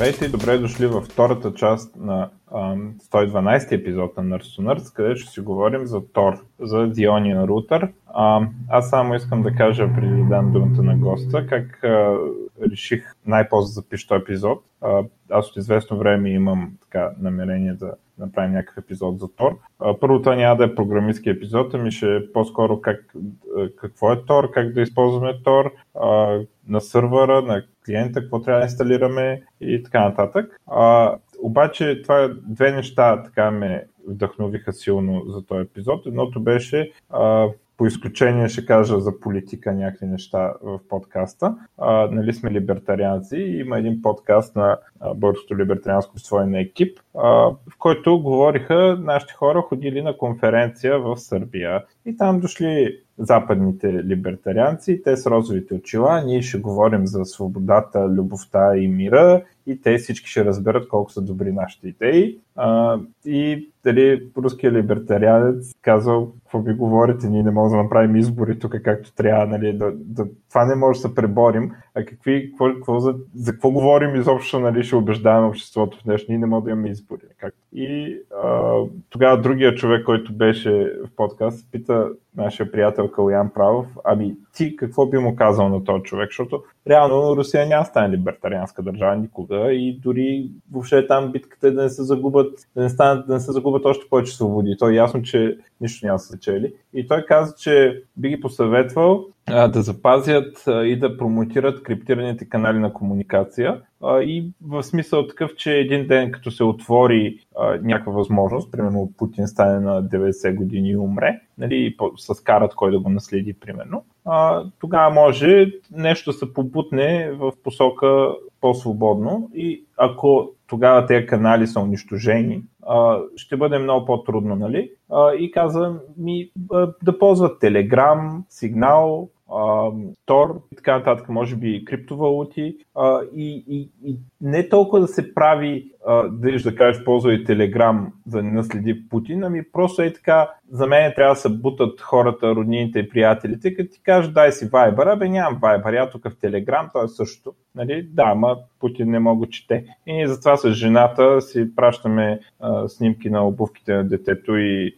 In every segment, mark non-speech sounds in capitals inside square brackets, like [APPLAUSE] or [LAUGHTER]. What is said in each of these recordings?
Здравейте и добре дошли във втората част на 112 епизод на Nurse, където ще си говорим за Тор, за Dionian Router. аз само искам да кажа, преди да дам думата на госта, как реших най-после запиша този епизод. аз от известно време имам така намерение да направим някакъв епизод за Тор. Първо това няма да е програмистски епизод, ами ще е по-скоро как, какво е Тор, как да използваме Тор на сървъра, на клиента, какво трябва да инсталираме и така нататък. А, обаче това две неща така ме вдъхновиха силно за този епизод. Едното беше а, по изключение ще кажа за политика някакви неща в подкаста. А, нали сме либертарианци и има един подкаст на Българското либертарианско свое на екип, а, в който говориха нашите хора ходили на конференция в Сърбия и там дошли западните либертарианци, те с розовите очила, ние ще говорим за свободата, любовта и мира и те всички ще разберат колко са добри нашите идеи. А, и дали руският либертарианец казал, какво ви говорите, ние не можем да направим избори тук както трябва, нали, да, да, това не може да се преборим, а какви, какво, какво, за, за какво говорим изобщо, нали, ще убеждаваме обществото в нещо, ние не можем да имаме избори. Как? И а, тогава другия човек, който беше в подкаст, пита нашия приятел Калян Правов, ами ти какво би му казал на този човек, защото реално Русия няма стане либертарианска държава никога и дори въобще там битката да не се загубят, да не, станат, да не се загубят още повече свободи. То е ясно, че нищо няма да се чели. И той каза, че би ги посъветвал да запазят и да промотират криптираните канали на комуникация и в смисъл такъв, че един ден като се отвори някаква възможност, примерно Путин стане на 90 години и умре, нали, с карат кой да го наследи, примерно, тогава може нещо се попутне в посока по-свободно и ако тогава тези канали са унищожени, ще бъде много по-трудно, нали? И каза ми да ползват Telegram, сигнал, Тор и така нататък, може би криптовалути а, и, и, и не толкова да се прави, а, да, да кажеш, ползвай Телеграм за да не наследи Путин, ами просто е така, за мен трябва да се бутат хората, роднините и приятелите, като ти кажеш дай си Viber, бе нямам Viber, я тук в Телеграм, то е също. Нали? Да, ама Путин не мога чете. И ние затова с жената си пращаме а, снимки на обувките на детето и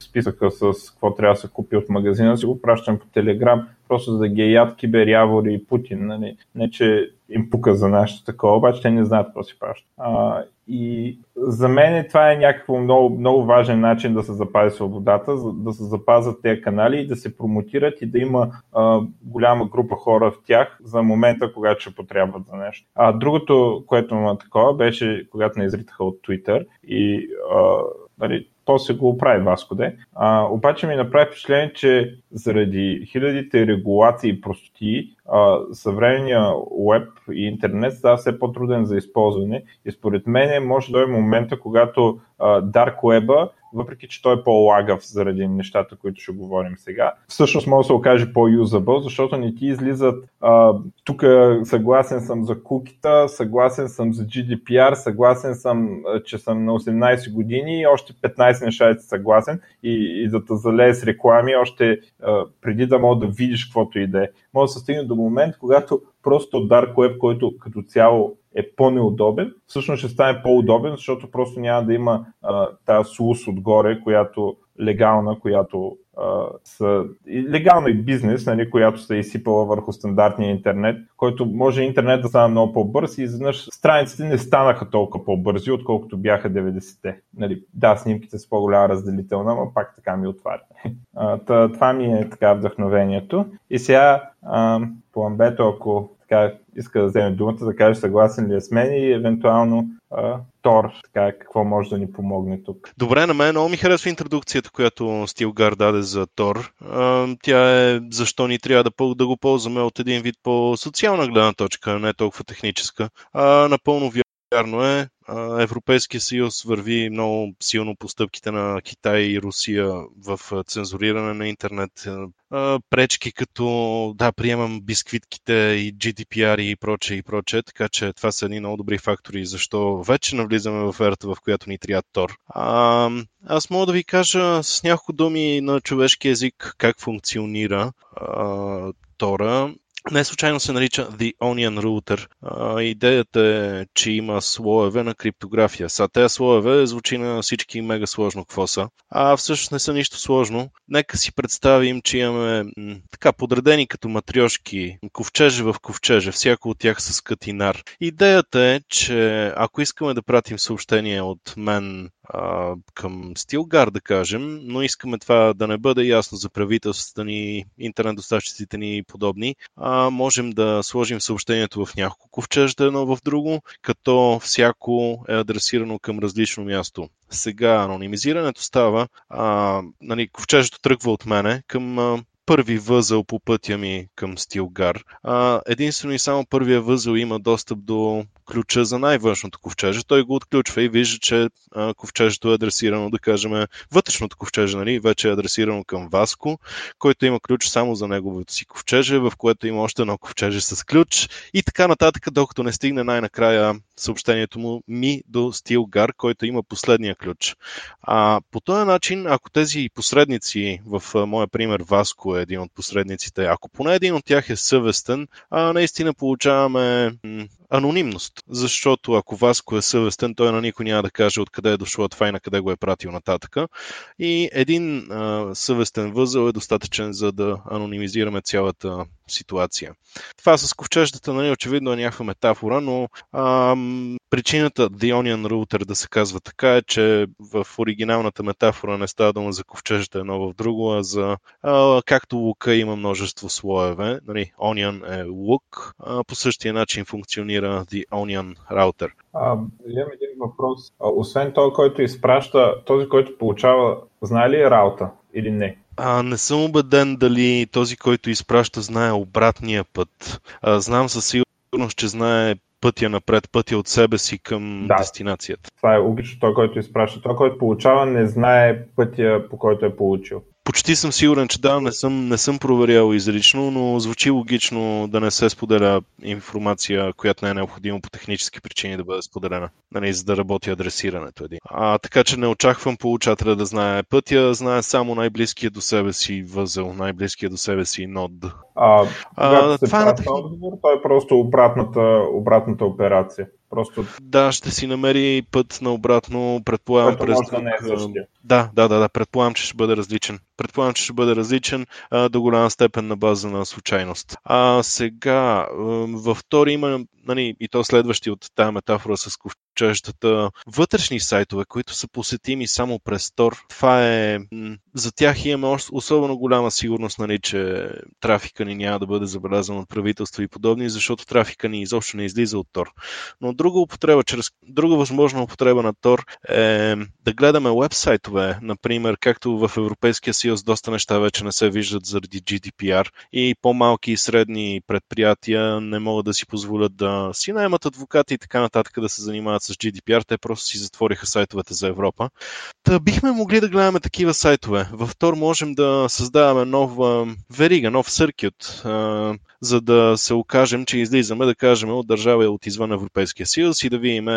списъка с какво трябва да се купи от магазина, си го пращам по Телеграм, просто за да ги е яд киберявори и Путин. Нали? Не, че им пука за нашето такова, обаче те не знаят какво си пращат. И за мен това е някакво много, много важен начин да се запази свободата, да се запазят тези канали и да се промотират и да има а, голяма група хора в тях за момента, когато ще потребват за нещо. А другото, което има такова, беше когато не изритаха от Twitter и а, нали, то се го оправи Васко. А, обаче ми направи впечатление, че заради хилядите регулации и простоти, съвременния веб и интернет става все по-труден за използване и според мен може да дойде момента, когато Dark Web въпреки че той е по-лагав заради нещата, които ще говорим сега, всъщност може да се окаже по-юзабъл, защото не ти излизат тук съгласен съм за кукита, съгласен съм за GDPR, съгласен съм, че съм на 18 години и още 15 неща е съгласен и, и да те залее с реклами, още преди да мога да видиш каквото и да е. Може да се стигне до момент, когато просто Dark Web, който като цяло е по-неудобен, всъщност ще стане по-удобен, защото просто няма да има а, тази слус отгоре, която легална, която са, и легална и бизнес, нали, която се е изсипала върху стандартния интернет, който може интернет да стане много по-бърз и изведнъж страниците не станаха толкова по-бързи, отколкото бяха 90-те. Нали, да, снимките са по-голяма разделителна, но пак така ми отваря. [LAUGHS] А, това ми е така вдъхновението. И сега, а, по амбето, ако така иска да вземе думата, да каже съгласен ли е с мен и евентуално а, Тор, така, какво може да ни помогне тук. Добре, на мен много ми харесва интродукцията, която Стилгар даде за Тор. А, тя е защо ни трябва да, да го ползваме от един вид по социална гледна точка, не толкова техническа. А, напълно Вярно е, Европейския съюз върви много силно по стъпките на Китай и Русия в цензуриране на интернет. Пречки като, да, приемам бисквитките и GDPR и прочее и прочее, така че това са едни много добри фактори, защо вече навлизаме в ерата, в която ни трябва Тор. А, аз мога да ви кажа с няколко думи на човешки език как функционира а, Тора Не случайно се нарича The Onion Router. А, идеята е, че има слоеве на криптография. Са тези слоеве звучи на всички мега сложно какво са. А всъщност не са нищо сложно. Нека си представим, че имаме така подредени като матрешки ковчеже в ковчеже, всяко от тях с катинар. Идеята е, че ако искаме да пратим съобщение от мен а, към Стилгар, да кажем, но искаме това да не бъде ясно за правителствата ни, интернет доставчиците ни и подобни, а можем да сложим съобщението в няколко ковчежда едно в друго, като всяко е адресирано към различно място. Сега анонимизирането става, а, нали, ковчежето тръгва от мене към първи възъл по пътя ми към Стилгар. Единствено и само първия възъл има достъп до ключа за най-външното ковчеже. Той го отключва и вижда, че а, ковчежето е адресирано, да кажем, вътрешното ковчеже, нали, вече е адресирано към Васко, който има ключ само за неговото си ковчеже, в което има още едно ковчеже с ключ и така нататък, докато не стигне най-накрая съобщението му ми до Стилгар, който има последния ключ. А, по този начин, ако тези посредници, в моя пример Васко е един от посредниците, ако поне един от тях е съвестен, а, наистина получаваме анонимност. Защото ако Васко е съвестен, той на никой няма да каже откъде е дошло това и на къде го е пратил нататък. И един а, съвестен възел е достатъчен за да анонимизираме цялата ситуация. Това с ковчеждата, нали, очевидно е някаква метафора, но ам, причината The Onion Router да се казва така е, че в оригиналната метафора не става дума за ковчеждата едно в друго, а за а, както лука има множество слоеве. Нали, Onion е лук, а, по същия начин функционира The Onion Router. А, имам един въпрос. А, освен този, който изпраща, този, който получава, знае ли е раута или не? А, не съм убеден дали този, който изпраща, знае обратния път. А, знам със сигурност, че знае пътя напред, пътя от себе си към да. дестинацията. Това е логично. Той, който изпраща, той, който получава, не знае пътя, по който е получил. Почти съм сигурен, че да, не съм, не съм проверял изрично, но звучи логично да не се споделя информация, която не е необходимо по технически причини да бъде споделена, нали, за да работи адресирането. Един. А, така че не очаквам получателя да знае пътя, знае само най-близкия до себе си възел, най-близкия до себе си нод. А, а, това е на... отговор, той е просто обратната, обратната операция. Просто... Да, ще си намери път на обратно, предполагам през... Да, не е да, да, да, да, предполагам, че ще бъде различен. Предполагам, че ще бъде различен а, до голяма степен на база на случайност. А сега, във втори има, нали, и то следващи от тази метафора с ковчеждата, вътрешни сайтове, които са посетими само през Tor. Това е... За тях имаме особено голяма сигурност, нали, че трафика ни няма да бъде забелязан от правителство и подобни, защото трафика ни изобщо не излиза от Tor. Но друга употреба, чрез друга възможна употреба на Tor е да гледаме вебсайтове, например, както в Европейския съюз доста неща вече не се виждат заради GDPR и по-малки и средни предприятия не могат да си позволят да си наймат адвокати и така нататък да се занимават с GDPR. Те просто си затвориха сайтовете за Европа. Та бихме могли да гледаме такива сайтове. Във Tor можем да създаваме нова верига, нов съркют, за да се окажем, че излизаме, да кажем, от държава от извън Европейския съюз и да видим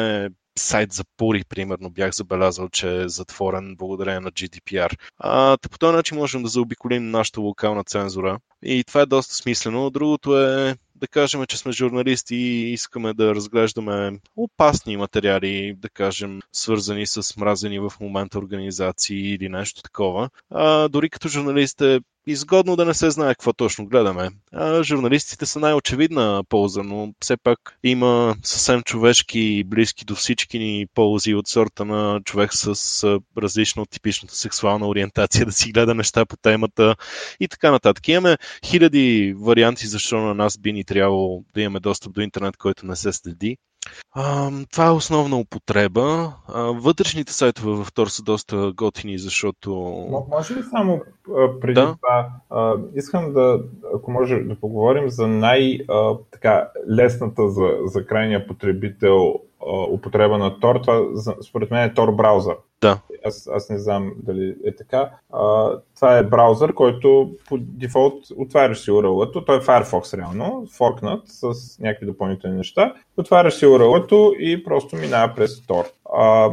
сайт за Пури, примерно, бях забелязал, че е затворен благодарение на GDPR. А, по този начин можем да заобиколим нашата локална цензура и това е доста смислено. Другото е да кажем, че сме журналисти и искаме да разглеждаме опасни материали, да кажем, свързани с мразени в момента организации или нещо такова. А, дори като журналист е изгодно да не се знае какво точно гледаме. А, журналистите са най-очевидна полза, но все пак има съвсем човешки и близки до всички ни ползи от сорта на човек с различна от типичната сексуална ориентация [LAUGHS] да си гледа неща по темата и така нататък. Имаме хиляди варианти защо на нас би ни трябвало да имаме достъп до интернет, който не се следи. А, това е основна употреба. А, вътрешните сайтове в Тор са доста готини, защото... Може ли само преди да? това, а, искам да, ако може да поговорим за най-лесната за, за крайния потребител употреба на Tor, това според мен е Tor браузър. Да. Аз, аз не знам дали е така. А, това е браузър, който по дефолт отваряш си URL-ато. Той е Firefox реално, форкнат с някакви допълнителни неща. Отваряш си URL-ато и просто минава през Tor. А,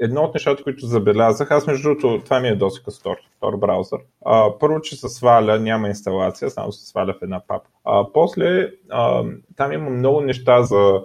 едно от нещата, които забелязах, аз между другото, това ми е доста с Tor, Tor браузър. А, първо, че се сваля, няма инсталация, само се сваля в една папка. А, после, а, там има много неща за,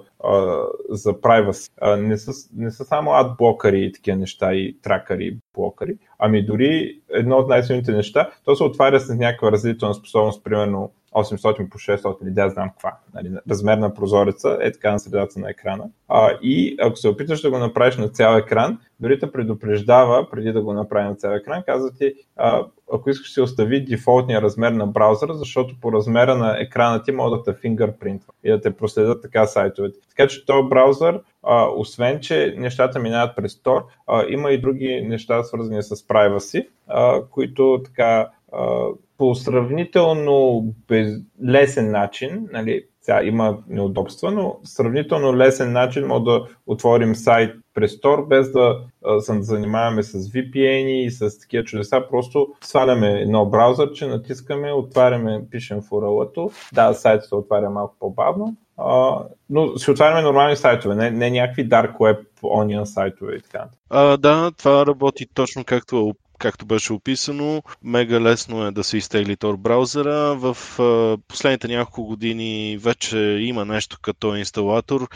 за privacy. А, не, са, не са само адблокъри и такива неща и тракъри и блокъри, ами дори едно от най-силните неща, то се отваря с някаква разделителна способност, примерно 800 по 600 или да знам каква, нали, размер на прозореца е така на средата на екрана. А, и ако се опиташ да го направиш на цял екран, дори те предупреждава, преди да го направи на цял екран, казва ти, а, ако искаш си остави дефолтния размер на браузъра, защото по размера на екрана ти могат да те фингърпринтва и да те проследят така сайтовете. Така че този браузър, а, освен че нещата минават през Tor, а, има и други неща свързани с privacy, а, които така по сравнително без... лесен начин, нали, сега има неудобства, но сравнително лесен начин може да отворим сайт през Tor, без да се занимаваме с VPN и с такива чудеса. Просто сваляме едно браузърче, натискаме, отваряме, пишем в URL-то. Да, сайт се отваря малко по-бавно, Uh, но си отваряме нормални сайтове, не, не някакви dark web onion сайтове и така. Uh, да, това работи точно както както беше описано. Мега лесно е да се изтегли Tor браузъра. В последните няколко години вече има нещо като инсталатор.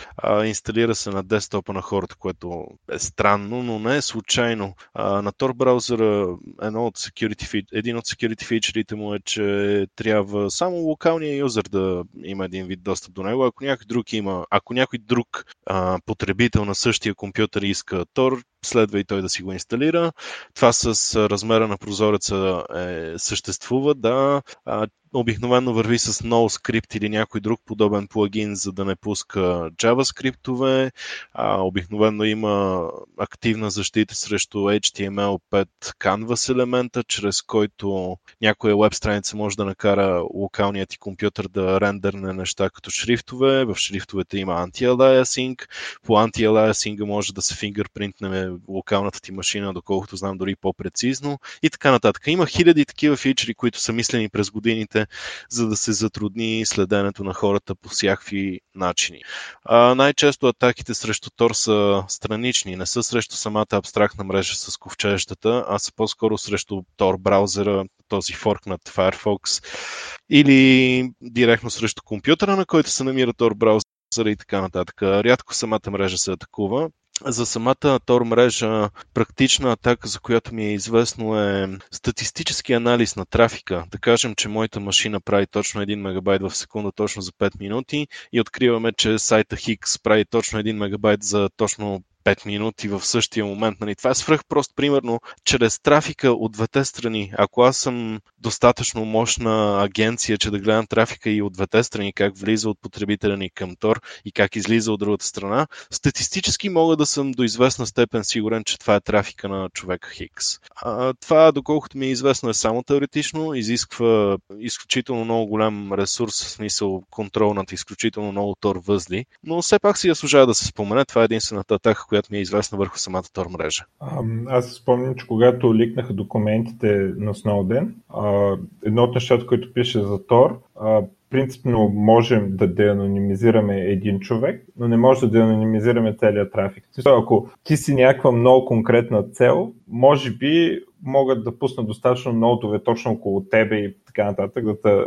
Инсталира се на десктопа на хората, което е странно, но не е случайно. На Tor браузъра едно от security, един от security фичерите му е, че трябва само локалният юзър да има един вид достъп до него. Ако някой друг има, ако някой друг а, потребител на същия компютър иска Tor, следва и той да си го инсталира. Това с размера на прозореца е, съществува, да. Обикновено върви с NoScript или някой друг подобен плагин, за да не пуска JavaScript-ове. А, обикновено има активна защита срещу HTML5 Canvas елемента, чрез който някоя веб страница може да накара локалният ти компютър да рендерне неща като шрифтове. В шрифтовете има anti-aliasing. По anti-aliasing може да се фингърпринтне локалната ти машина, доколкото знам дори по-прецизно и така нататък. Има хиляди такива фичери, които са мислени през годините за да се затрудни следенето на хората по всякакви начини. А, най-често атаките срещу Тор са странични, не са срещу самата абстрактна мрежа с ковчеждата, а са по-скоро срещу Tor браузъра, този форк над Firefox или директно срещу компютъра, на който се намира Tor браузъра и така нататък. Рядко самата мрежа се атакува за самата Tor мрежа практична атака, за която ми е известно е статистически анализ на трафика. Да кажем, че моята машина прави точно 1 мегабайт в секунда точно за 5 минути и откриваме, че сайта Hix прави точно 1 мегабайт за точно 5 минути в същия момент. Нали? Това е свръх просто, примерно, чрез трафика от двете страни. Ако аз съм достатъчно мощна агенция, че да гледам трафика и от двете страни, как влиза от потребителя ни към Тор и как излиза от другата страна, статистически мога да съм до известна степен сигурен, че това е трафика на човека Хикс. А, това, доколкото ми е известно, е само теоретично, изисква изключително много голям ресурс, в смисъл контрол над изключително много Тор възли, но все пак си заслужава да се спомене. Това е единствената атака, която ми е известна върху самата Тор мрежа. Аз спомням, че когато ликнаха документите на Сноуден, едно от нещата, които пише за Тор, принципно можем да деанонимизираме един човек, но не може да деанонимизираме целият трафик. Ако ти си някаква много конкретна цел, може би могат да пуснат достатъчно ноутове точно около тебе и така нататък, да те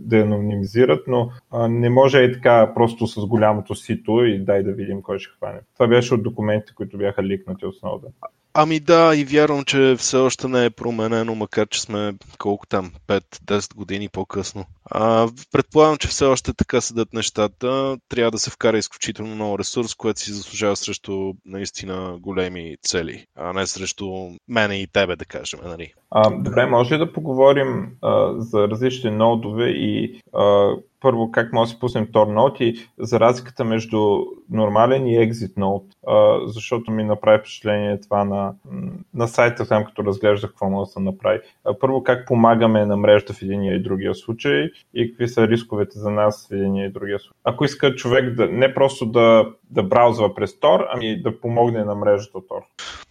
деанонимизират, но а, не може и така просто с голямото сито и дай да видим кой ще хване. Това беше от документите, които бяха ликнати Snowden. Ами да, и вярвам, че все още не е променено, макар че сме колко там, 5-10 години по-късно. А, предполагам, че все още така седат нещата. Трябва да се вкара изключително много ресурс, което си заслужава срещу наистина големи цели, а не срещу мене и тебе, да кажем. Нали? А, добре, може ли да поговорим а, за различни нодове и а, първо как може да си пуснем Tor Node и за разликата между нормален и Exit Node, а, защото ми направи впечатление това на, на сайта, там като разглеждах какво може да се направи. А, първо как помагаме на мрежата в единия и другия случай и какви са рисковете за нас в единия и другия случай. Ако иска човек да не просто да да браузва през Tor, ами да помогне на мрежата Tor.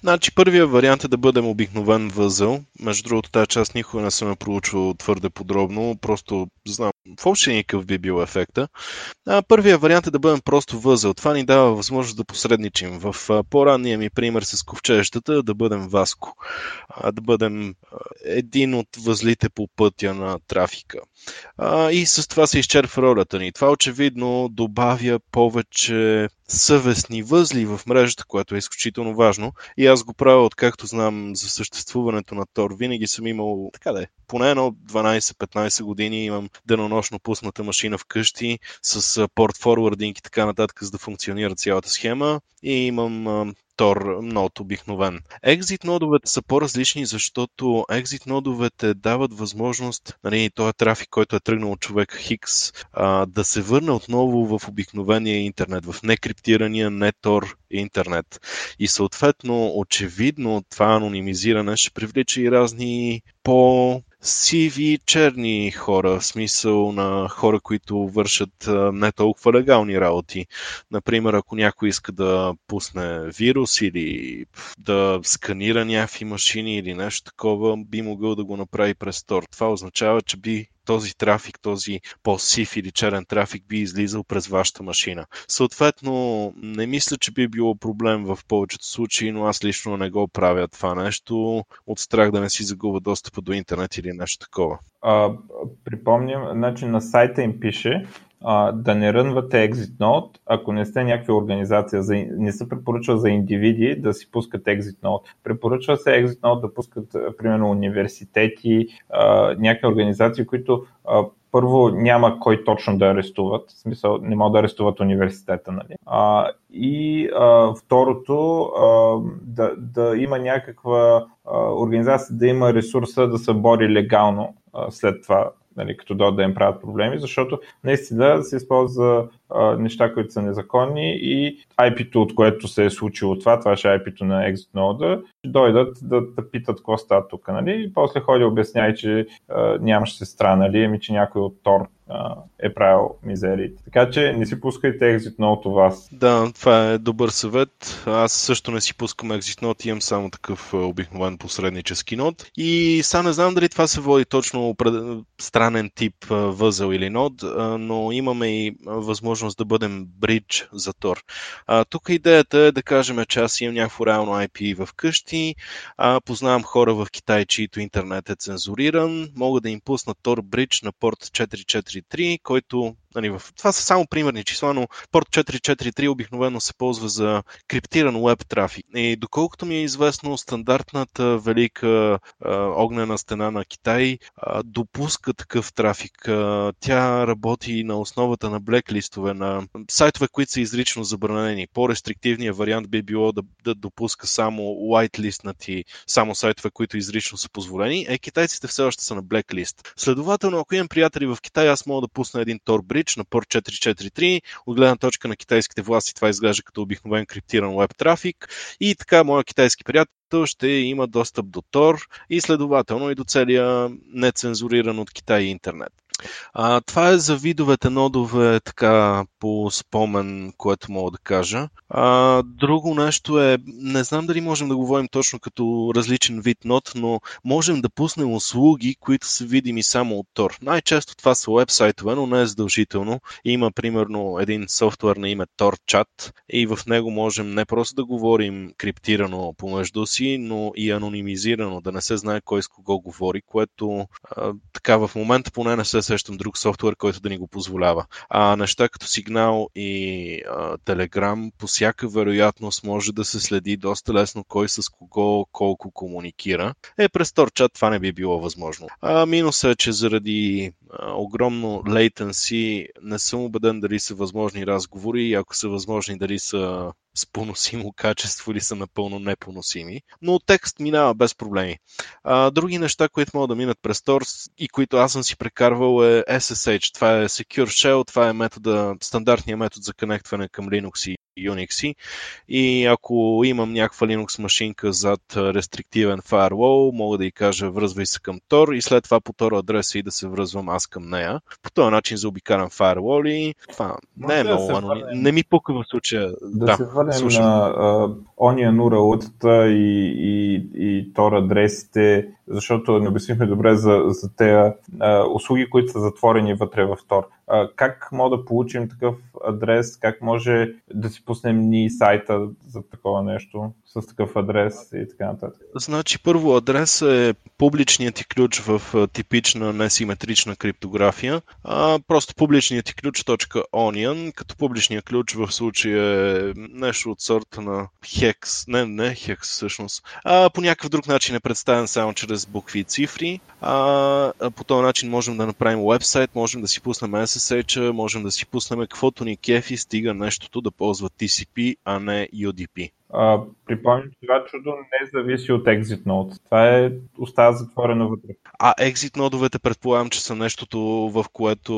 Значи първият вариант е да бъдем обикновен възъл. Между другото, тази част никога не съм я проучвал твърде подробно, просто знам никакъв би бил ефекта. А, първият вариант е да бъдем просто възел. Това ни дава възможност да посредничим. В по-ранния ми пример с ковчеждата да бъдем Васко. А, да бъдем а, един от възлите по пътя на трафика. А, и с това се изчерпва ролята ни. Това очевидно добавя повече съвестни възли в мрежата, което е изключително важно. И аз го правя откакто знам за съществуването на Тор. Винаги съм имал, така да е, поне едно 12-15 години имам денонощно пусната машина вкъщи с порт форвардинг и така нататък, за да функционира цялата схема. И имам Tor нод обикновен. Exit нодовете са по-различни, защото exit нодовете дават възможност, нали, този трафик, който е тръгнал от човек Хикс, да се върне отново в обикновения интернет, в некриптирания не Tor интернет. И съответно, очевидно, това анонимизиране ще привлича и разни по сиви черни хора, в смисъл на хора, които вършат не толкова легални работи. Например, ако някой иска да пусне вирус или да сканира някакви машини или нещо такова, би могъл да го направи през Tor. Това означава, че би този трафик, този по-сив или черен трафик би излизал през вашата машина. Съответно, не мисля, че би било проблем в повечето случаи, но аз лично не го правя това нещо от страх да не си загубя достъпа до интернет или нещо такова. А, припомням, значи на сайта им пише, да не рънвате exit node, ако не сте някаква организация, за, не се препоръчва за индивиди да си пускат exit node. Препоръчва се exit node да пускат, примерно, университети, някакви организации, които първо няма кой точно да арестуват, в смисъл не могат да арестуват университета, нали? А, и а, второто, а, да, да има някаква а, организация, да има ресурса да се бори легално а, след това нали, като дойдат да им правят проблеми, защото наистина се използва неща, които са незаконни и IP-то, от което се е случило това, това ще е IP-то на exit node, дойдат да, да питат какво става тук, нали? И после ходи обясняй, че а, нямаше сестра, нали? Ами, че някой от Тор е правил мизериите. Така че не си пускайте Exit Note у вас. Да, това е добър съвет. Аз също не си пускам Exit Note, имам само такъв обикновен посреднически нод. И сега не знам дали това се води точно странен тип възел или нод, но имаме и възможност да бъдем бридж за Tor. Тук идеята е да кажем, че аз имам някакво реално IP в къщи, познавам хора в Китай, чието интернет е цензуриран, мога да им пусна Tor Bridge на порт 443 4.3, който Нали. Това са само примерни числа, но порт 443 обикновено се ползва за криптиран веб трафик. И доколкото ми е известно, стандартната велика а, огнена стена на Китай а, допуска такъв трафик. А, тя работи на основата на блеклистове, на сайтове, които са изрично забранени. По-рестриктивният вариант би било да, да допуска само whitelistнати, само сайтове, които изрично са позволени, е китайците все още са на блеклист. Следователно, ако имам приятели в Китай, аз мога да пусна един Tor Switch на Port 443. От гледна точка на китайските власти това изглежда като обикновен криптиран веб трафик и така моят китайски приятел ще има достъп до Tor и следователно и до целия нецензуриран от Китай интернет. А, това е за видовете нодове, така по спомен, което мога да кажа. А, друго нещо е, не знам дали можем да говорим точно като различен вид нод, но можем да пуснем услуги, които са видими само от Tor. Най-често това са вебсайтове, но не е задължително. Има примерно един софтуер на име Tor Chat и в него можем не просто да говорим криптирано помежду си, но и анонимизирано, да не се знае кой с кого говори, което а, така в момента поне не се сещам друг софтуер, който да ни го позволява. А неща като сигнал и а, Telegram по всяка вероятност може да се следи доста лесно кой с кого колко комуникира. Е, през Торчат това не би било възможно. А минусът е, че заради а, огромно latency не съм убеден дали са възможни разговори и ако са възможни дали са с поносимо качество или са напълно непоносими, но текст минава без проблеми. А, други неща, които могат да минат през Tor и които аз съм си прекарвал е SSH. Това е Secure Shell, това е метода, стандартният метод за конектване към Linux и Unix и ако имам някаква Linux машинка зад рестриктивен firewall, мога да й кажа връзвай се към Tor и след това по Tor адреса и да се връзвам аз към нея. По този начин заобикарам firewall и това не е много да Не ми пука в случая. Да, да се върнем слушам. на uh, Onion URL-тата и, и, и Tor адресите, защото не обяснихме добре за, за тези uh, услуги, които са затворени вътре в Tor. Как мога да получим такъв адрес, как може да си пуснем ни сайта за такова нещо с такъв адрес и така нататък. Значи първо адрес е публичният ти ключ в типична несиметрична криптография. А, просто публичният ти ключ .onion, като публичният ключ в случая е нещо от сорта на хекс, не, не hex всъщност, а по някакъв друг начин е представен само чрез букви и цифри. А, по този начин можем да направим вебсайт, можем да си пуснем SSH, можем да си пуснем каквото ни кефи, стига нещото да ползва TCP, а не UDP. А, припомням, че това чудо не зависи от Exit Node. Това е остава затворено вътре. А Exit нодовете предполагам, че са нещото, в което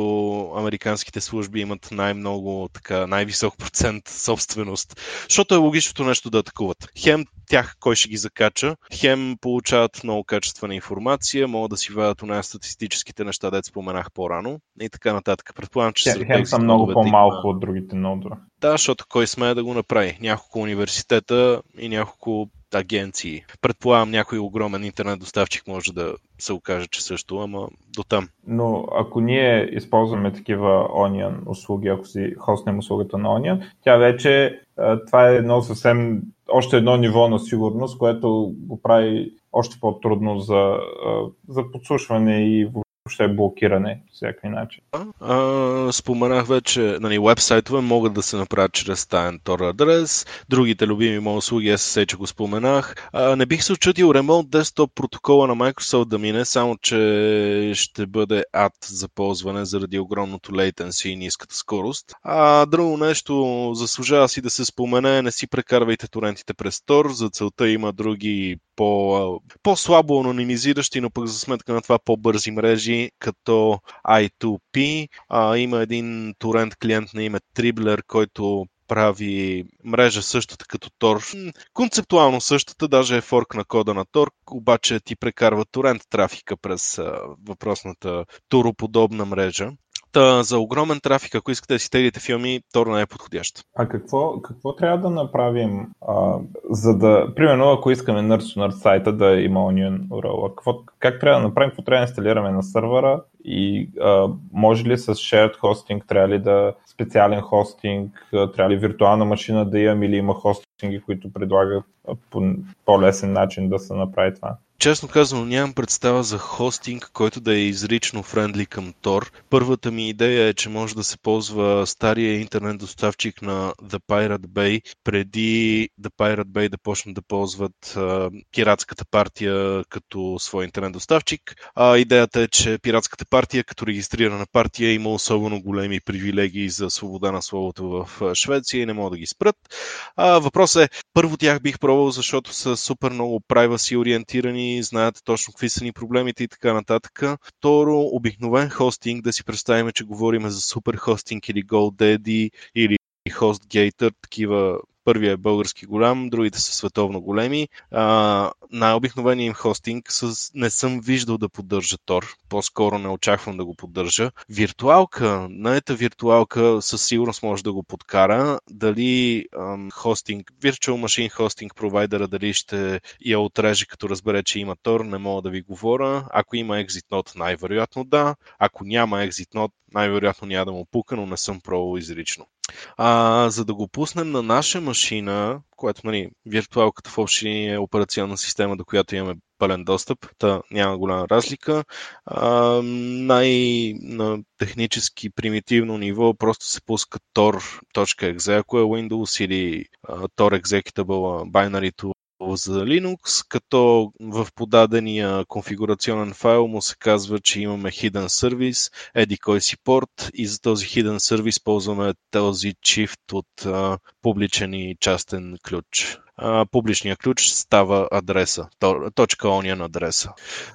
американските служби имат най-много, така, най-висок процент собственост. Защото е логичното нещо да атакуват. Хем тях кой ще ги закача, хем получават много качествена информация, могат да си вадят у нас статистическите неща, дет споменах по-рано и така нататък. Предполагам, че хем, хем са много по-малко има... от другите нодове. Да, защото кой смее да го направи? Няколко университета и няколко агенции. Предполагам, някой огромен интернет доставчик може да се окаже, че също, ама до там. Но ако ние използваме такива Onion услуги, ако си хостнем услугата на Onion, тя вече това е едно съвсем, още едно ниво на сигурност, което го прави още по-трудно за, за подслушване и въобще е блокиране всякакви начин. А, споменах вече, нали, вебсайтове могат да се направят чрез таен Tor адрес, другите любими мои услуги, SSH, че го споменах. А, не бих се очудил Remote Desktop протокола на Microsoft да мине, само че ще бъде ад за ползване заради огромното latency и ниската скорост. А друго нещо заслужава си да се спомене, не си прекарвайте торентите през Tor, за целта има други по, по-слабо анонимизиращи, но пък за сметка на това по-бързи мрежи, като I2P. А, има един торент клиент на име Tribler, който прави мрежа същата като Tor. Концептуално същата, даже е форк на кода на Tor, обаче ти прекарва торент трафика през въпросната туроподобна мрежа. Та, за огромен трафик, ако искате да си теглите филми, Тор не е подходящ. А какво, какво трябва да направим, а, за да, примерно, ако искаме Nerd to Nerd сайта да има Onion URL, какво, как трябва да направим, какво трябва да инсталираме на сървъра и а, може ли с shared hosting, трябва ли да специален хостинг, трябва ли виртуална машина да имам или има хостинги, които предлагат по по-лесен начин да се направи това? Честно казано, нямам представа за хостинг, който да е изрично френдли към Tor. Първата ми идея е, че може да се ползва стария интернет доставчик на The Pirate Bay, преди The Pirate Bay да почнат да ползват а, пиратската партия като свой интернет доставчик. А идеята е, че пиратската партия, като регистрирана партия, има особено големи привилегии за свобода на словото в Швеция и не могат да ги спрат. Въпросът е, първо тях бих пробвал, защото са супер много privacy ориентирани знаят точно какви са ни проблемите и така нататък. Второ, обикновен хостинг, да си представим, че говорим за супер хостинг или GoDaddy или HostGator, такива Първия е български голям, другите са световно големи. А, най-обикновеният им хостинг с... не съм виждал да поддържа Тор. По-скоро не очаквам да го поддържа. Виртуалка, наета виртуалка със сигурност може да го подкара. Дали ам, хостинг, Virtual Machine Hosting провайдера, дали ще я отреже като разбере, че има Тор, не мога да ви говоря. Ако има Exit Note, най-вероятно да. Ако няма Exit Note, най-вероятно няма да му пука, но не съм пробвал изрично. А, за да го пуснем на наша машина, която нали, виртуалката в общи е операционна система, до която имаме пълен достъп, та няма голяма разлика. А, най- на технически примитивно ниво просто се пуска tor.exe, ако е Windows или uh, tor executable binary за Linux, като в подадения конфигурационен файл му се казва, че имаме hidden service, еди кой си порт и за този hidden service ползваме този shift от а, публичен и частен ключ. Uh, публичният ключ става адреса, точка onion адреса.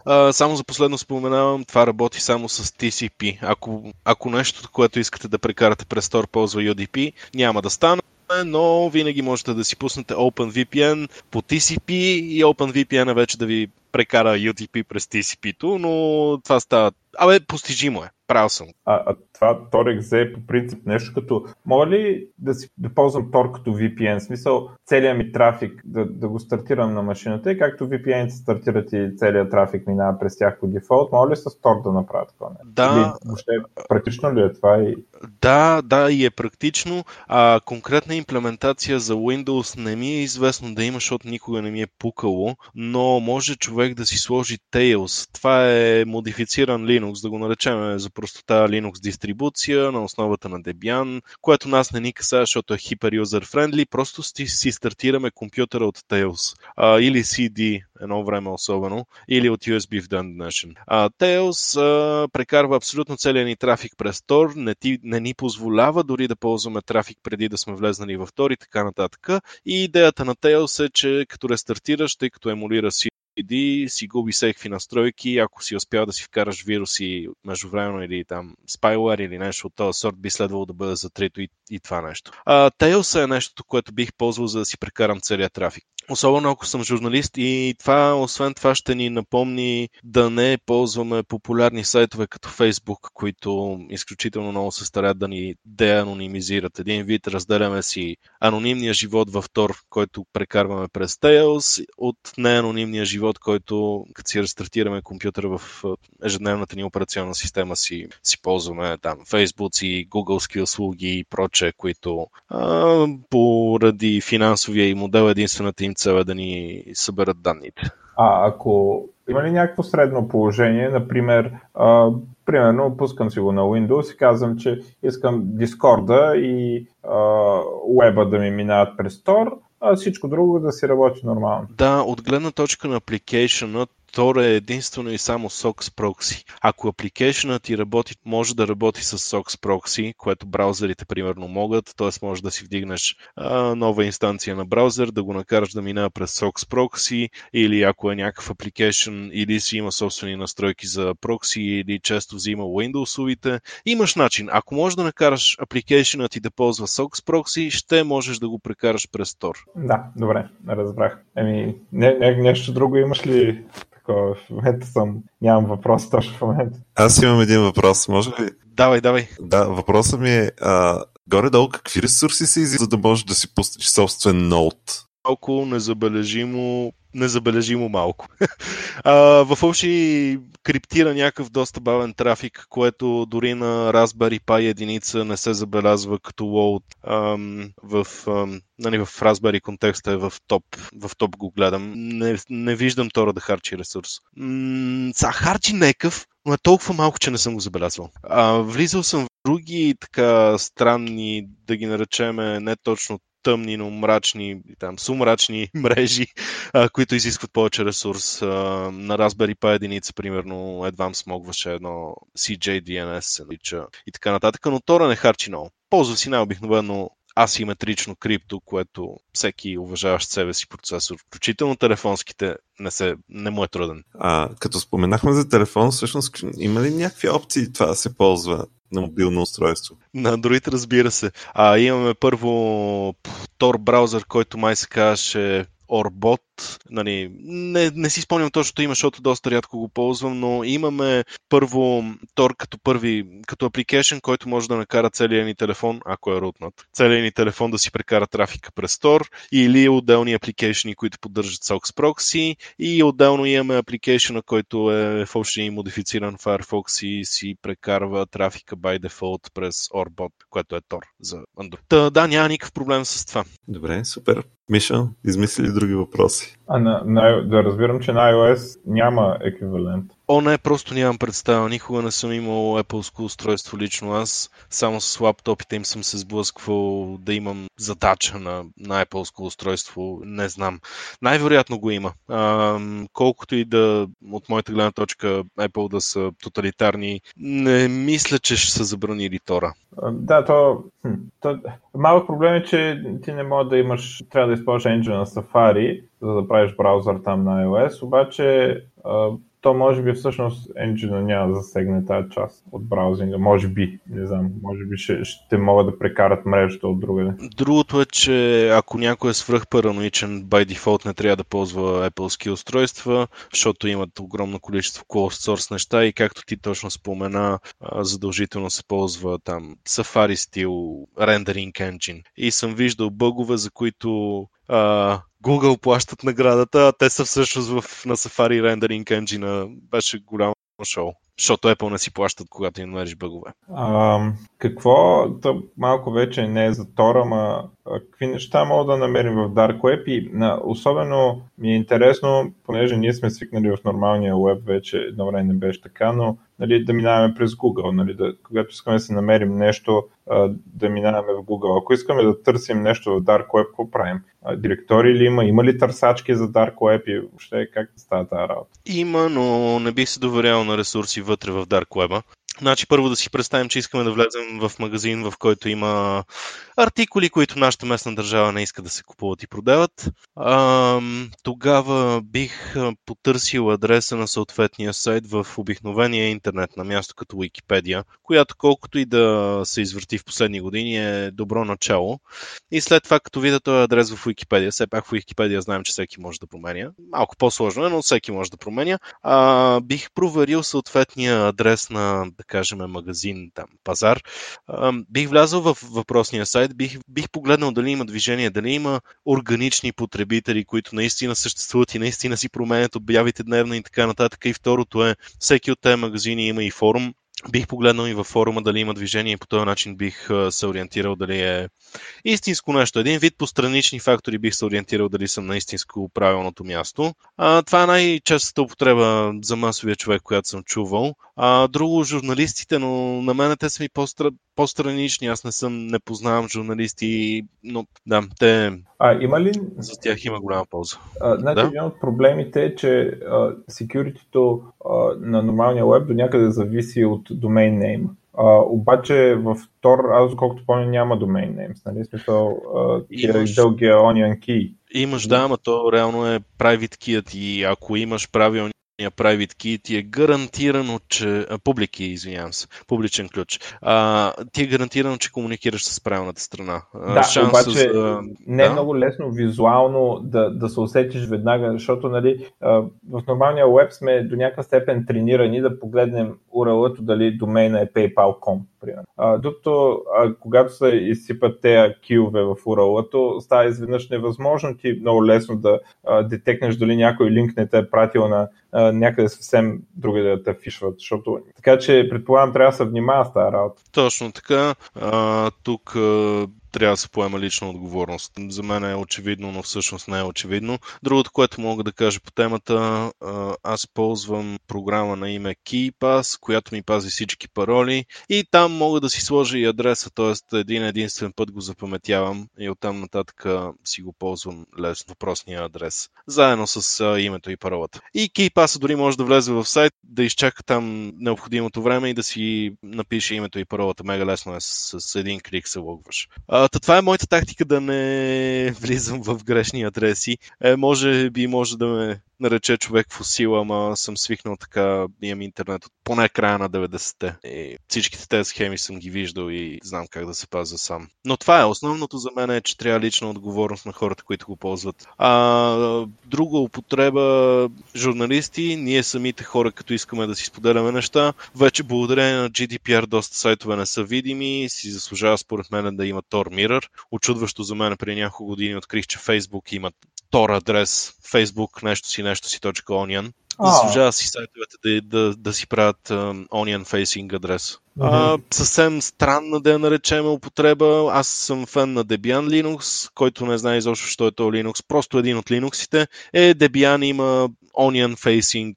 Uh, само за последно споменавам, това работи само с TCP. Ако, ако нещо, което искате да прекарате през Tor ползва UDP, няма да стане но винаги можете да си пуснете OpenVPN по TCP и OpenVPN вече да ви прекара UDP през TCP-то, но това става... Абе, постижимо е. Правил съм. А, а това Tor е по принцип нещо като... Мога ли да, си, да ползвам Tor като VPN? В смисъл, целият ми трафик да, да го стартирам на машината и както VPN стартират и целият трафик минава през тях по дефолт, мога ли с Tor да направя това? Да. Или, въобще, практично ли е това? И... Да, да, и е практично. А, конкретна имплементация за Windows не ми е известно да има, защото никога не ми е пукало, но може човек да си сложи Tails. Това е модифициран Linux, да го наречем за простота Linux дистрибуция на основата на Debian, което нас не ни касае, защото е хипер юзер френдли, просто си, си стартираме компютъра от Tails а, или CD, едно време особено, или от USB в ден днешен. А, Tails а, прекарва абсолютно целият ни трафик през Tor, не, ти, не ни позволява дори да ползваме трафик преди да сме влезнали в Tor и така нататък. И идеята на Tails е, че като рестартираш, тъй като емулира си CD, си губи всеки настройки, ако си успял да си вкараш вируси междувременно или там spyware или нещо от този сорт, би следвало да бъде затрито и, и това нещо. А, Tails е нещо, което бих ползвал за да си прекарам целият трафик. Особено ако съм журналист и това, освен това, ще ни напомни да не ползваме популярни сайтове като Facebook, които изключително много се старят да ни деанонимизират. Един вид разделяме си анонимния живот в Tor, който прекарваме през Tails, от неанонимния живот, който като си рестартираме компютъра в ежедневната ни операционна система си, си ползваме там Facebook и Googleски услуги и проче, които а, поради финансовия и модел единствената им цел е да ни съберат данните. А ако има ли някакво средно положение, например, а, примерно пускам си го на Windows и казвам, че искам Discord и а, да ми минават през Tor, а всичко друго да си работи нормално. Да, от гледна точка на application Tor е единствено и само SOX Proxy. Ако апликейшнът ти работи, може да работи с SOX Proxy, което браузърите примерно могат, т.е. може да си вдигнеш а, нова инстанция на браузър, да го накараш да минава през SOX Proxy, или ако е някакъв апликейшн, или си има собствени настройки за прокси, или често взима Windows-овите, имаш начин. Ако можеш да накараш апликейшнът ти да ползва SOX Proxy, ще можеш да го прекараш през Tor. Да, добре, разбрах. Еми, не, не, нещо друго имаш ли такова. В момента съм, нямам въпрос точно в момента. Аз имам един въпрос, може ли? Давай, давай. Да, въпросът ми е, а, горе-долу какви ресурси се изискват, за да можеш да си пуснеш собствен ноут? Малко незабележимо незабележимо малко. [LAUGHS] а, в общи криптира някакъв доста бавен трафик, което дори на Raspberry Pi единица не се забелязва като load. Ам, в, ам, нали, в Raspberry контекста е в топ, в топ го гледам. Не, не виждам Тора да харчи ресурс. Са, харчи некъв, но е толкова малко, че не съм го забелязвал. А, влизал съм в други така странни, да ги наречеме не точно тъмни, но мрачни, там, сумрачни [LAUGHS] мрежи, а, които изискват повече ресурс. А, на Raspberry Pi единица, примерно, едва смогваше едно CJDNS се нарича и така нататък, но Тора не харчи много. Ползва си най-обикновено асиметрично крипто, което всеки уважаващ себе си процесор, включително телефонските, не, се, не му е труден. А, като споменахме за телефон, всъщност има ли някакви опции това да се ползва на мобилно устройство? На Android, разбира се. А, имаме първо Tor браузър, който май се казваше Orbot. Нали, не, не си спомням точно има, защото доста рядко го ползвам, но имаме първо Tor като първи, като application, който може да накара целият ни телефон, ако е рутнат, целият ни телефон да си прекара трафика през Tor или отделни апликейшни, които поддържат SOX Proxy и отделно имаме апликейшна, който е в общи модифициран Firefox и си прекарва трафика by default през Orbot, което е Tor за Android. Та, да, няма никакъв проблем с това. Добре, супер. Миша, измисли ли други въпроси? А на, на, да разбирам, че на iOS няма еквивалент. О, не, просто нямам представа. Никога не съм имал Apple устройство лично аз. Само с лаптопите им съм се сблъсквал да имам задача на, на Apple устройство. Не знам. Най-вероятно го има. А, колкото и да от моята гледна точка Apple да са тоталитарни, не мисля, че ще са забранили Тора. Да, то, то малък проблем е, че ти не може да имаш, трябва да използваш engine на Safari, за да правиш браузър там на iOS, обаче то може би всъщност енджина няма да засегне тази част от браузинга. Може би, не знам, може би ще, ще могат да прекарат мрежата от другаде. Другото е, че ако някой е свръхпараноичен, by default не трябва да ползва Apple устройства, защото имат огромно количество closed source неща и както ти точно спомена, задължително се ползва там Safari стил Rendering Engine. И съм виждал бъгове, за които Google плащат наградата, а те са всъщност в, на Safari Rendering Engine. Беше голямо шоу. Защото Apple не си плащат, когато им намериш бъгове. А, какво, то малко вече не е за Тора, ама какви неща мога да намерим в Dark Web и на, особено ми е интересно, понеже ние сме свикнали в нормалния веб вече, едно време не беше така, но нали, да минаваме през Google, нали, да, когато искаме да се намерим нещо, да минаваме в Google. Ако искаме да търсим нещо в Dark Web, какво правим? Директори ли има? Има ли търсачки за Dark Web и въобще как става тази работа? Има, но не бих се доверял на ресурси вътре в Dark Web. Значи първо да си представим, че искаме да влезем в магазин, в който има артикули, които нашата местна държава не иска да се купуват и продават. А, тогава бих потърсил адреса на съответния сайт в обикновения интернет на място като Wikipedia, която колкото и да се извърти в последни години е добро начало. И след това, като видя този адрес в Wikipedia, все пак в Wikipedia знаем, че всеки може да променя. Малко по-сложно е, но всеки може да променя. А, бих проверил съответния адрес на, кажем, магазин, там, пазар. Бих влязъл в въпросния сайт, бих, бих погледнал дали има движение, дали има органични потребители, които наистина съществуват и наистина си променят обявите дневно и така нататък. И второто е, всеки от тези магазини има и форум, Бих погледнал и във форума дали има движение и по този начин бих се ориентирал дали е истинско нещо. Един вид по странични фактори бих се ориентирал дали съм на истинско правилното място. А, това е най-честата употреба за масовия човек, която съм чувал. А, друго, журналистите, но на мен те са ми по-стра... по-странични. Аз не съм, не познавам журналисти, но да, те... А, има ли... За тях има голяма полза. А, значи, да? един от проблемите е, че security на нормалния веб до някъде зависи от domain name. Uh, обаче в Tor, аз колкото помня, няма domain names, нали? Смисъл, uh, имаш... дългия onion key. Имаш, да, ама то реално е private key и ако имаш правилни private key ти е гарантирано, че... публики, извинявам се, публичен ключ. А, ти е гарантирано, че комуникираш с правилната страна. Да, Шанс обаче за... не е да? много лесно визуално да, да се усетиш веднага, защото нали, в нормалния веб сме до някаква степен тренирани да погледнем URL-ато дали домейна е paypal.com примерно. А, докато а, когато се изсипат тези килове в url става изведнъж невъзможно ти много лесно да а, детекнеш дали някой линк не те е пратил на а, някъде съвсем други да те фишват. Защото, така че предполагам трябва да се внимава с тази работа. Точно така. А, тук трябва да се поема лична отговорност. За мен е очевидно, но всъщност не е очевидно. Другото, което мога да кажа по темата, аз ползвам програма на име KeyPass, която ми пази всички пароли и там мога да си сложа и адреса, т.е. един единствен път го запаметявам и оттам нататък си го ползвам лесно, въпросния адрес, заедно с името и паролата. И KeyPass дори може да влезе в сайт, да изчака там необходимото време и да си напише името и паролата. Мега лесно е с, един клик се логваш. А, това е моята тактика да не влизам в грешни адреси. Е, може би може да ме нарече човек фосил, ама съм свикнал така, имам интернет от поне края на 90-те. И всичките тези схеми съм ги виждал и знам как да се пазя сам. Но това е. Основното за мен е, че трябва лична отговорност на хората, които го ползват. А друга употреба, журналисти, ние самите хора, като искаме да си споделяме неща, вече благодарение на GDPR доста сайтове не са видими, си заслужава според мен да има Tor Mirror. Очудващо за мен преди няколко години открих, че Facebook имат Tor адрес, Facebook нещо си, нещо си .onion. Заслужава си сайтовете да, да, да си правят um, onion facing адрес. Mm-hmm. А, съвсем странна да я наречем употреба. Аз съм фен на Debian Linux, който не знае изобщо, що е то Linux. Просто един от Linuxите. Е, Debian има onion facing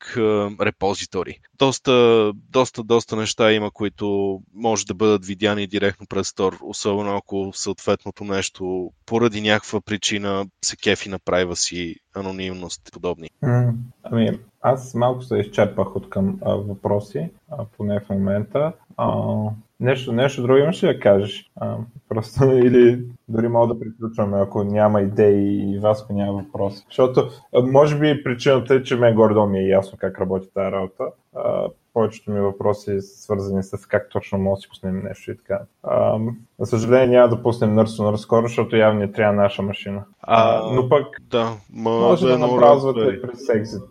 репозитори. Доста, доста, доста неща има, които може да бъдат видяни директно през Store, особено ако съответното нещо поради някаква причина се кефи на privacy, анонимност и подобни. Ами, аз малко се изчерпах от към а, въпроси, а, поне в момента. А, нещо, нещо друго имаш ли да кажеш? А, просто [LAUGHS] или дори мога да приключваме, ако няма идеи и Васко няма въпрос. Защото може би причината е, че мен гордо ми е ясно как работи тази работа. А, повечето ми въпроси свързани с как точно може да си пуснем нещо и така. А, за съжаление няма да пуснем Nurse скоро, защото явно не трябва наша машина. А, но пък да, може да, да направзвате през Exit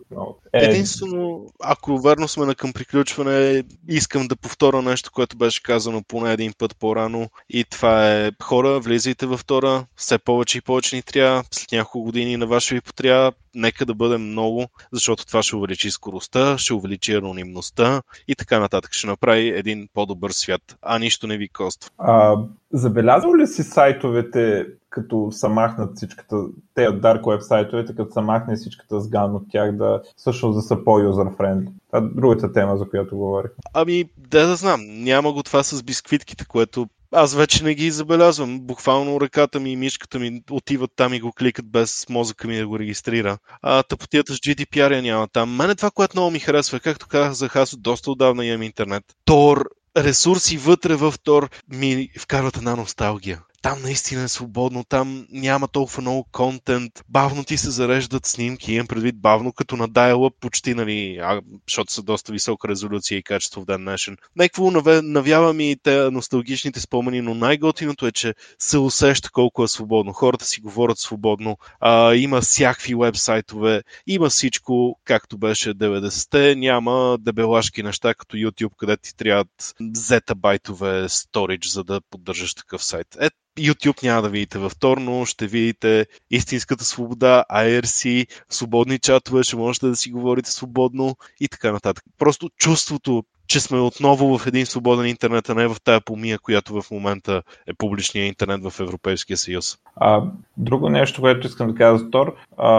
Е, Единствено, ако верно сме на към приключване, искам да повторя нещо, което беше казано поне един път по-рано и това е хора, влизайте във втора, все повече и повече ни трябва, след няколко години на ваше ви потрябва, нека да бъдем много, защото това ще увеличи скоростта, ще увеличи анонимността и така нататък. Ще направи един по-добър свят, а нищо не ви коства. А, забелязал ли си сайтовете, като са махнат всичката, те Dark Web сайтовете, като са махнат всичката сган от тях, да всъщност да са по-юзер-френдли? Това е другата тема, за която говорих. Ами, да да знам. Няма го това с бисквитките, което аз вече не ги забелязвам. Буквално ръката ми и мишката ми отиват там и го кликат без мозъка ми да го регистрира. А тъпотията с GDPR я няма там. Мене това, което много ми харесва, както казах, аз доста отдавна имам интернет. Тор ресурси вътре в Тор ми вкарват една носталгия там наистина е свободно, там няма толкова много контент, бавно ти се зареждат снимки, имам предвид бавно, като на dial почти, нали, а, защото са доста висока резолюция и качество в ден днешен. Някакво навява ми те носталгичните спомени, но най-готиното е, че се усеща колко е свободно. Хората си говорят свободно, а, има всякакви вебсайтове, има всичко, както беше 90-те, няма дебелашки неща, като YouTube, където ти трябват зетабайтове сторидж, за да поддържаш такъв сайт. Е, YouTube няма да видите във вторно, ще видите истинската свобода, IRC, свободни чатове, ще можете да си говорите свободно и така нататък. Просто чувството, че сме отново в един свободен интернет, а не в тая помия, която в момента е публичния интернет в Европейския съюз. А, друго нещо, което искам да кажа за Tor, а,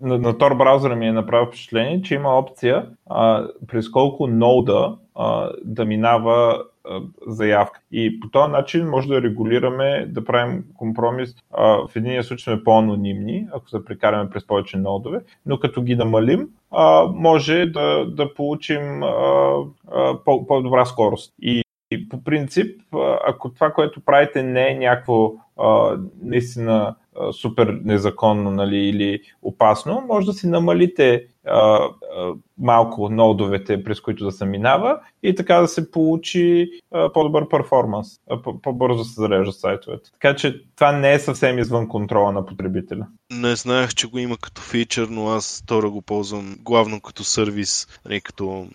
на, на Tor браузъра ми е направил впечатление, че има опция а, през колко нода а, да минава заявка. И по този начин може да регулираме, да правим компромис. В единия случай сме по-анонимни, ако се прекараме през повече нодове, но като ги намалим, може да, да получим по-добра скорост. И и по принцип, ако това, което правите не е някакво наистина супер незаконно нали, или опасно, може да си намалите а, а, малко нодовете, през които да се минава и така да се получи а, по-добър перформанс, по-бързо се зарежда сайтовете. Така че това не е съвсем извън контрола на потребителя. Не знаех, че го има като фичър, но аз втора го ползвам главно като сервис, нали, като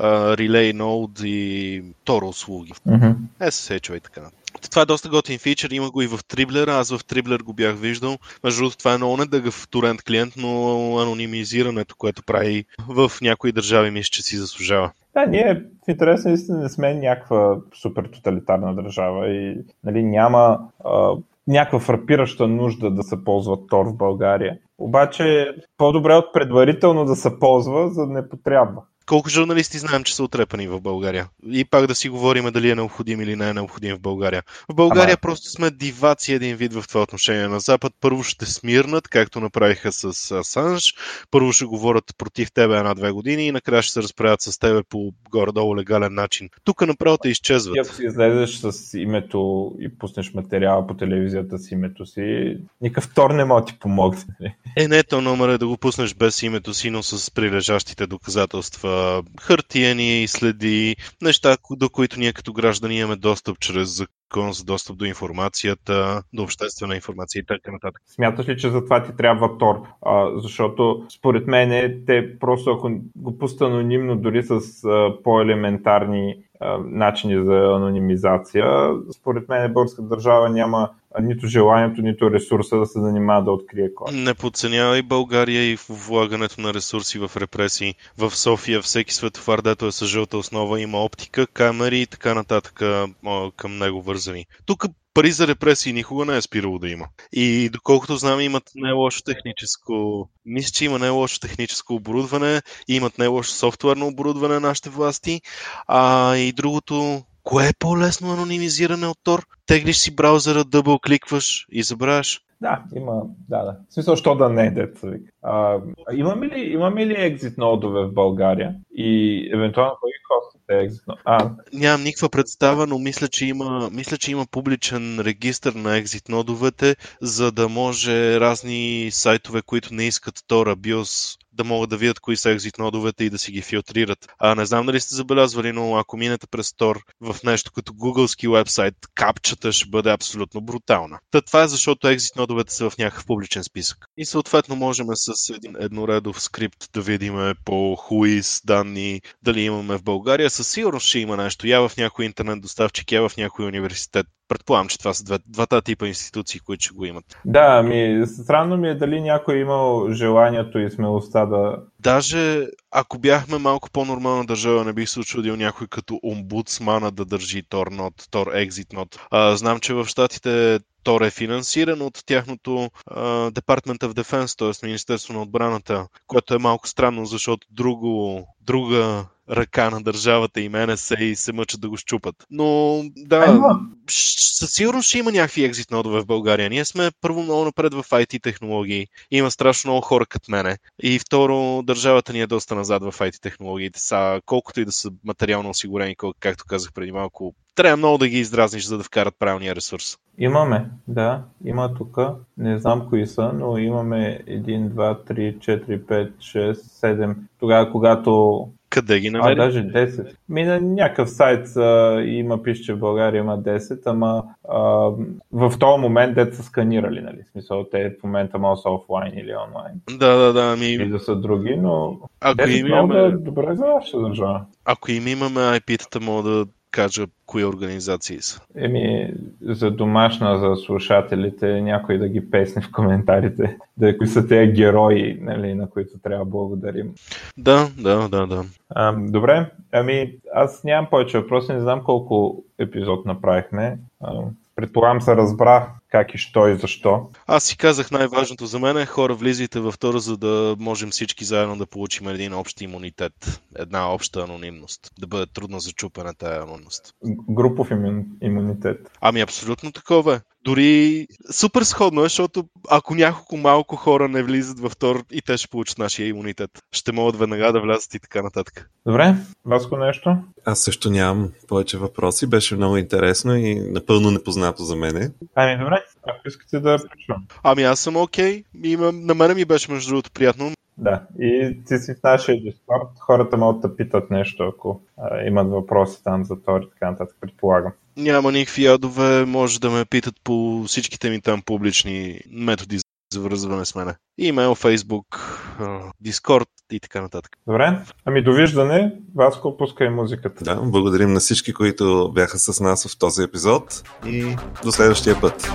Relay Node и Tor услуги. Mm-hmm. SSH и така. Това е доста готин фичър, има го и в Триблер, аз в Триблер го бях виждал. Между другото, това е много недъгъв торент клиент, но анонимизирането, което прави в някои държави, мисля, че си заслужава. Да, ние в интерес наистина не сме някаква супер тоталитарна държава и нали, няма а, някаква фрапираща нужда да се ползва Тор в България. Обаче по-добре от предварително да се ползва, за да не потрябва колко журналисти знаем, че са отрепани в България? И пак да си говорим дали е необходим или не е необходим в България. В България Ама... просто сме диваци един вид в това отношение. На Запад първо ще смирнат, както направиха с Асанж. Първо ще говорят против тебе една-две години и накрая ще се разправят с тебе по горе-долу легален начин. Тук направо те изчезват. Ако си излезеш с името и пуснеш материала по телевизията с името си, никакъв втор не може да ти помогне. Е, не, то номер е да го пуснеш без името си, но с прилежащите доказателства хартияни следи, неща, до които ние като граждани имаме достъп чрез закон за достъп до информацията, до обществена информация и така нататък. Смяташ ли, че за това ти трябва Тор? А, защото според мен те просто ако го пуста анонимно, дори с а, по-елементарни начини за анонимизация. Според мен българската държава няма нито желанието, нито ресурса да се занимава да открие кой. Не подценява и България и влагането на ресурси в репресии. В София всеки светофар, дето е с жълта основа, има оптика, камери и така нататък към него вързани. Тук пари за репресии никога не е спирало да има. И доколкото знам, имат най-лошо техническо... Мисля, че има най-лошо техническо оборудване, имат най-лошо софтуерно оборудване на нашите власти. А и другото, кое е по-лесно анонимизиране от Tor? Теглиш си браузъра, дъбъл кликваш и забравяш. Да, има, да, да. В смисъл, що да не е деца. имаме, ли, имаме ли екзит нодове в България и евентуално кой екзитно. А, Нямам никаква представа, но мисля, че има, мисля, че има публичен регистр на екзит нодовете, за да може разни сайтове, които не искат Tor BIOS, да могат да видят кои са екзит нодовете и да си ги филтрират. А не знам дали сте забелязвали, но ако минете през Tor в нещо като гугълски вебсайт, капчата ще бъде абсолютно брутална. Та това е защото екзит нодовете са в някакъв публичен списък. И съответно можем с един едноредов скрипт да видим по хуиз данни, дали имаме в България. Със сигурност ще има нещо. Я в някой интернет доставчик, я в някой университет. Предполагам, че това са две, двата типа институции, които ще го имат. да, ами, странно ми е дали някой е имал желанието и смелостта да... Даже ако бяхме малко по-нормална държава, не бих се очудил някой като омбудсмана да държи Tor Node, Tor Exit Node. А, знам, че в Штатите Тор е финансиран от тяхното Department of Defense, т.е. Министерство на отбраната, което е малко странно, защото друго, друга ръка на държавата и НСА и се мъчат да го щупат. Но да, със сигурност ще има някакви екзит нодове в България. Ние сме първо много напред в IT технологии. Има страшно много хора като мене. И второ, държавата ни е доста назад в IT технологиите. Са, колкото и да са материално осигурени, както казах преди малко, трябва много да ги издразниш, за да вкарат правилния ресурс. Имаме, да, има тук. Не знам кои са, но имаме 1, 2, 3, 4, 5, 6, 7. Тогава, когато Къде ги А, намери? даже 10. Ми на някакъв сайт а, има, пише, че в България има 10, ама а, в този момент дете са сканирали, нали? В смисъл, те в момента могат са офлайн или онлайн. Да, да, да. И Ами, да са други, но ако 10 им много да е имаме, добре за нашата държава. ако им имаме IP-тата, мога да кажа кои организации са. Еми, за домашна, за слушателите, някой да ги песне в коментарите, да кои са тези герои, нали, на които трябва да благодарим. Да, да, да, да. А, добре, ами аз нямам повече въпроси, не знам колко епизод направихме. А, предполагам се разбра как и що и защо. Аз си казах най-важното за мен е хора влизайте във втора, за да можем всички заедно да получим един общ имунитет, една обща анонимност. Да бъде трудно за чупане тая анонимност. Групов имун, имунитет. Ами абсолютно такова е. Дори супер сходно е, защото ако няколко малко хора не влизат във втор и те ще получат нашия имунитет, ще могат веднага да влязат и така нататък. Добре, Васко нещо? Аз също нямам повече въпроси. Беше много интересно и напълно непознато за мене. Ами добре, ако искате да почвам. Ами аз съм окей. Имам, на мене ми беше между другото приятно. Да, и ти си в нашия Discord. Хората могат да питат нещо, ако а, имат въпроси там за Тор и така нататък, предполагам. Няма никакви ядове, може да ме питат по всичките ми там публични методи за връзване с мене. Имейл, Фейсбук, Дискорд и така нататък. Добре, ами довиждане. Васко, пускай музиката. Да, благодарим на всички, които бяха с нас в този епизод и до следващия път.